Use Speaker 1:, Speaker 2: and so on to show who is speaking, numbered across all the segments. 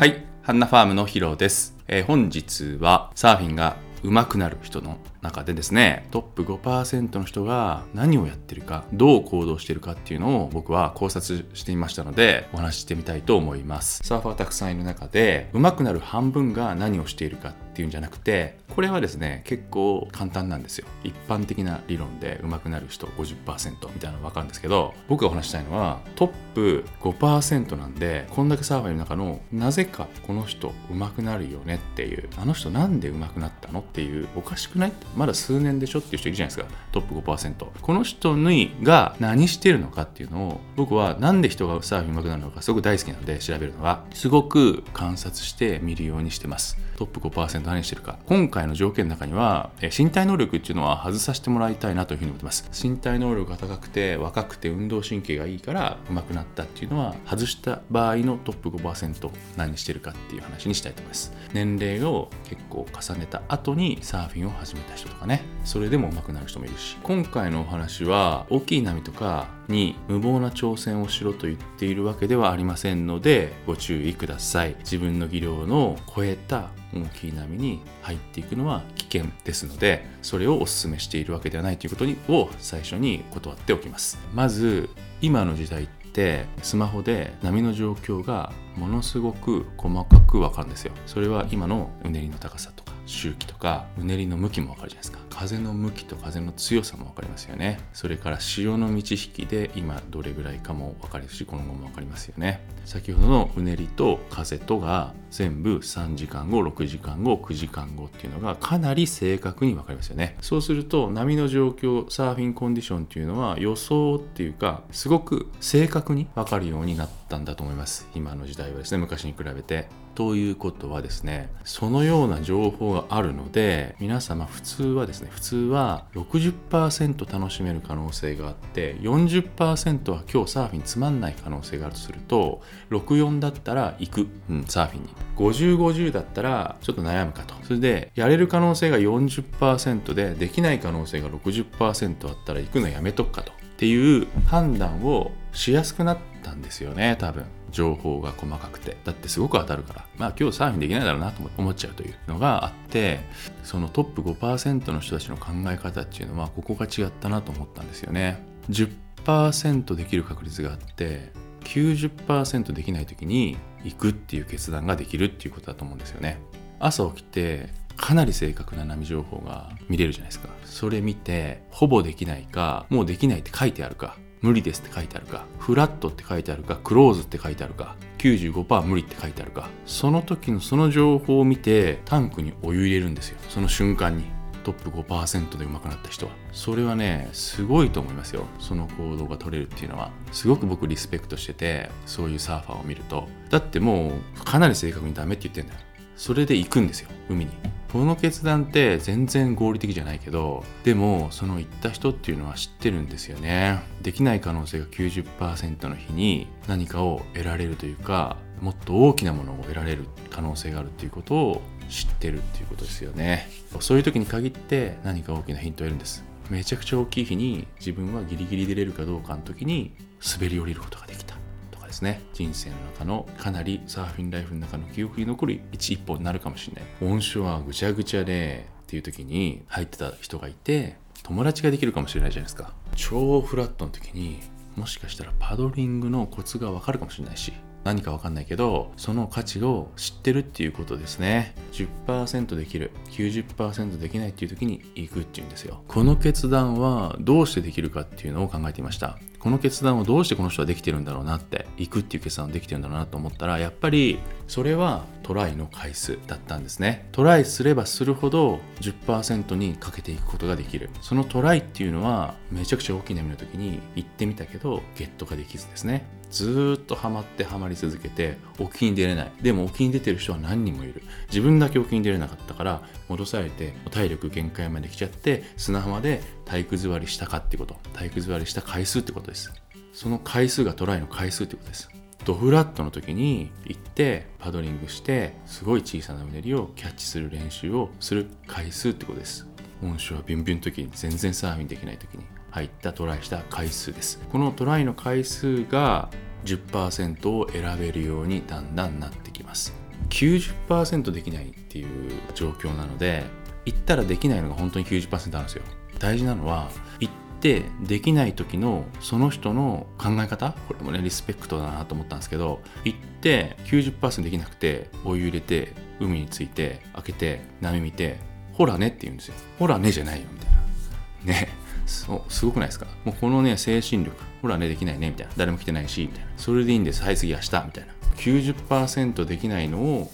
Speaker 1: はい、ハンナファームのヒロです、えー本日はサーフィンが上手くなる人の中でですねトップ5%の人が何をやってるかどう行動してるかっていうのを僕は考察していましたのでお話ししてみたいと思います。サーファーたくさんいる中で上手くなる半分が何をしているかっていうんじゃなくてこれはですね結構簡単なんですよ。一般的な理論で上手くなる人50%みたいなの分かるんですけど僕がお話したいのはトップ5%なんでこんだけサーファーいる中のなぜかこの人上手くなるよねっていうあの人なんで上手くなったのっていうおかしくないまだ数年でしょっていう人いるじゃないですか。トップ5%この人にが何してるのかっていうのを僕はなんで人がサーフィン上手くなるのかすごく大好きなので調べるのがすごく観察して見るようにしてます。トップ5%何してるか。今回の条件の中には身体能力っていうのは外させてもらいたいなというふうに思ってます。身体能力が高くて若くて運動神経がいいから上手くなったっていうのは外した場合のトップ5%何してるかっていう話にしたいと思います。年齢を結構重ねた後にサーフィンを始めた人。とかねそれでも上手くなる人もいるし。今回のお話は大きい波とかに無謀な挑戦をしろと言っているわけではありませんのでご注意ください自分の技量の超えた大きい波に入っていくのは危険ですのでそれをお勧めしているわけではないということを最初に断っておきますまず今の時代ってスマホで波の状況がものすごく細かく分かるんですよそれは今のうねりの高さとか周期とかうねりの向きも分かるじゃないですか。風の向きと風の強さも分かりますよね。それから潮の満ち引きで今どれぐらいかも分かるし今後も分かりますよね。先ほどのうねりと風とが全部3時間後6時間後9時間後っていうのがかなり正確に分かりますよね。そうすると波の状況サーフィンコンディションっていうのは予想っていうかすごく正確に分かるようになってたんだと思います。今の時代はですね。昔に比べて。ということはですねそのような情報があるので皆様普通はですね普通は60%楽しめる可能性があって40%は今日サーフィンつまんない可能性があるとすると64だったら行く、うん、サーフィンに。5050だったらちょっと悩むかと。それでやれる可能性が40%でできない可能性が60%あったら行くのやめとくかと。っていう判断をしやすくなったんですよね多分。情報が細かくて。だってすごく当たるから。まあ今日サーフィンできないだろうなと思っちゃうというのがあってそのトップ5%の人たちの考え方っていうのはここが違ったなと思ったんですよね。10%できる確率があって90%できない時に行くっていう決断ができるっていうことだと思うんですよね。朝起きてかなり正確な波情報が見れるじゃないですか。それ見てほぼできないかもうできないって書いてあるか無理ですって書いてあるかフラットって書いてあるかクローズって書いてあるか95%無理って書いてあるかその時のその情報を見てタンクにお湯入れるんですよ。その瞬間に。トップ5%で上手くなった人は。それはねすごいと思いますよ。その行動が取れるっていうのは。すごく僕リスペクトしててそういうサーファーを見ると。だってもうかなり正確にダメって言ってんだよ。それで行くんですよ海に。この決断って全然合理的じゃないけどでもその行った人っていうのは知ってるんですよね。できない可能性が90%の日に何かを得られるというかもっと大きなものを得られる可能性があるっていうことを知ってるっていうことですよね。そういう時に限って何か大きなヒントを得るんです。めちゃくちゃ大きい日に自分はギリギリ出れるかどうかの時に滑り降りることができた。ですね。人生の中のかなりサーフィンライフの中の記憶に残る一一本になるかもしれない。温床はぐちゃぐちゃでっていう時に入ってた人がいて友達ができるかもしれないじゃないですか。超フラットの時にもしかしたらパドリングのコツがわかるかもしれないし何かわかんないけどその価値を知ってるっていうことですね。10%できる90%できないっていう時に行くっていうんですよ。この決断はどうしてできるかっていうのを考えていました。この決断をどうしてこの人はできてるんだろうなって行くっていう決断をできてるんだろうなと思ったらやっぱりそれはトライの回数だったんですね。トライすればするほど10%にかけていくことができる。そのトライっていうのはめちゃくちゃ大きな波の時に行ってみたけどゲットができずですね。ずっとハマってハマり続けて沖に出れない。でも沖に出てる人は何人もいる。自分だけ沖に出れなかったから戻されて体力限界まで来ちゃって砂浜で体育座りしたかってこと。体育座りした回数ってことです。その回数がトライの回数ってことです。ドフラットの時に行てパドリングしてすごい小さなうねりをキャッチする練習をする回数ってことです。本州はビュンビュンの時に全然サーフィンできない時に入ったトライした回数です。このトライの回数が10%を選べるようにだんだんなってきます。90%できないっていう状況なので行ったらできないのが本当に90%あるんですよ。大事なのは行ってできない時のその人の考え方これもねリスペクトだなと思ったんですけど行って90%できなくてお湯入れて海について開けて波見てほらねって言うんですよ。ほらねじゃないよみたいな。ね。そうすごくないですか？もうこのね精神力ほらねできないねみたいな。誰も来てないしみたいな。それでいいんです。はい次明日みたいな。90%できないのを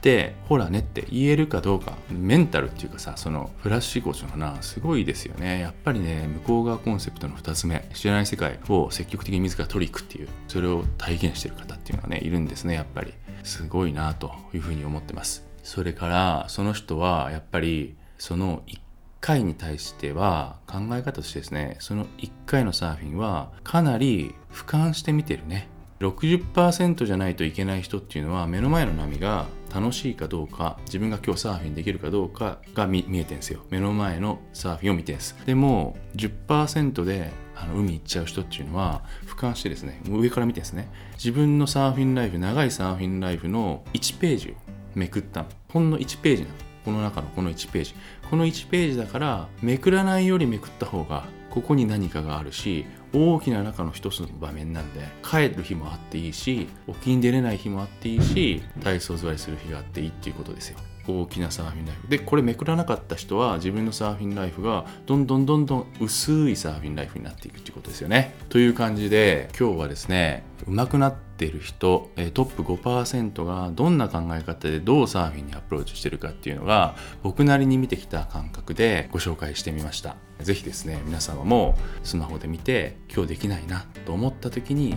Speaker 1: ってほらねって言えるかどうかメンタルっていうかさそのフラッシュコーチのなすごいですよね。やっぱりね向こう側コンセプトの2つ目知らない世界を積極的に自ら取り行くっていうそれを体現してる方っていうのはねいるんですねやっぱり。すごいなというふうに思ってます。それからその人はやっぱりその1回に対しては考え方としてですねその1回のサーフィンはかなり俯瞰して見てるね。60%じゃないといけない人っていうのは目の前の波が楽しいかどうか自分が今日サーフィンできるかどうかが見えてるんですよ。目の前のサーフィンを見てるんです。でも10%であの海行っちゃう人っていうのは俯瞰してですね上から見てですね。自分のサーフィンライフ長いサーフィンライフの1ページをめくったほんの1ページなの。この中のこの1ページ。この1ページだからめくらないよりめくった方がここに何かがあるし大きな中の一つの場面なんで帰る日もあっていいし沖に出れない日もあっていいし体操座りする日があっていいっていうことですよ。大きなサーフィンライフ。でこれめくらなかった人は自分のサーフィンライフがどんどんどんどん薄いサーフィンライフになっていくっていうことですよね。という感じで今日はですね上手くなっている人トップ5%がどんな考え方でどうサーフィンにアプローチしてるかっていうのが僕なりに見てきた感覚でご紹介してみました。是非ですね皆様もスマホで見て今日できないなと思った時に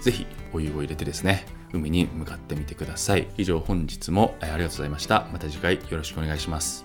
Speaker 1: 是非お湯を入れてですね海に向かってみてください。以上本日もありがとうございました。また次回よろしくお願いします。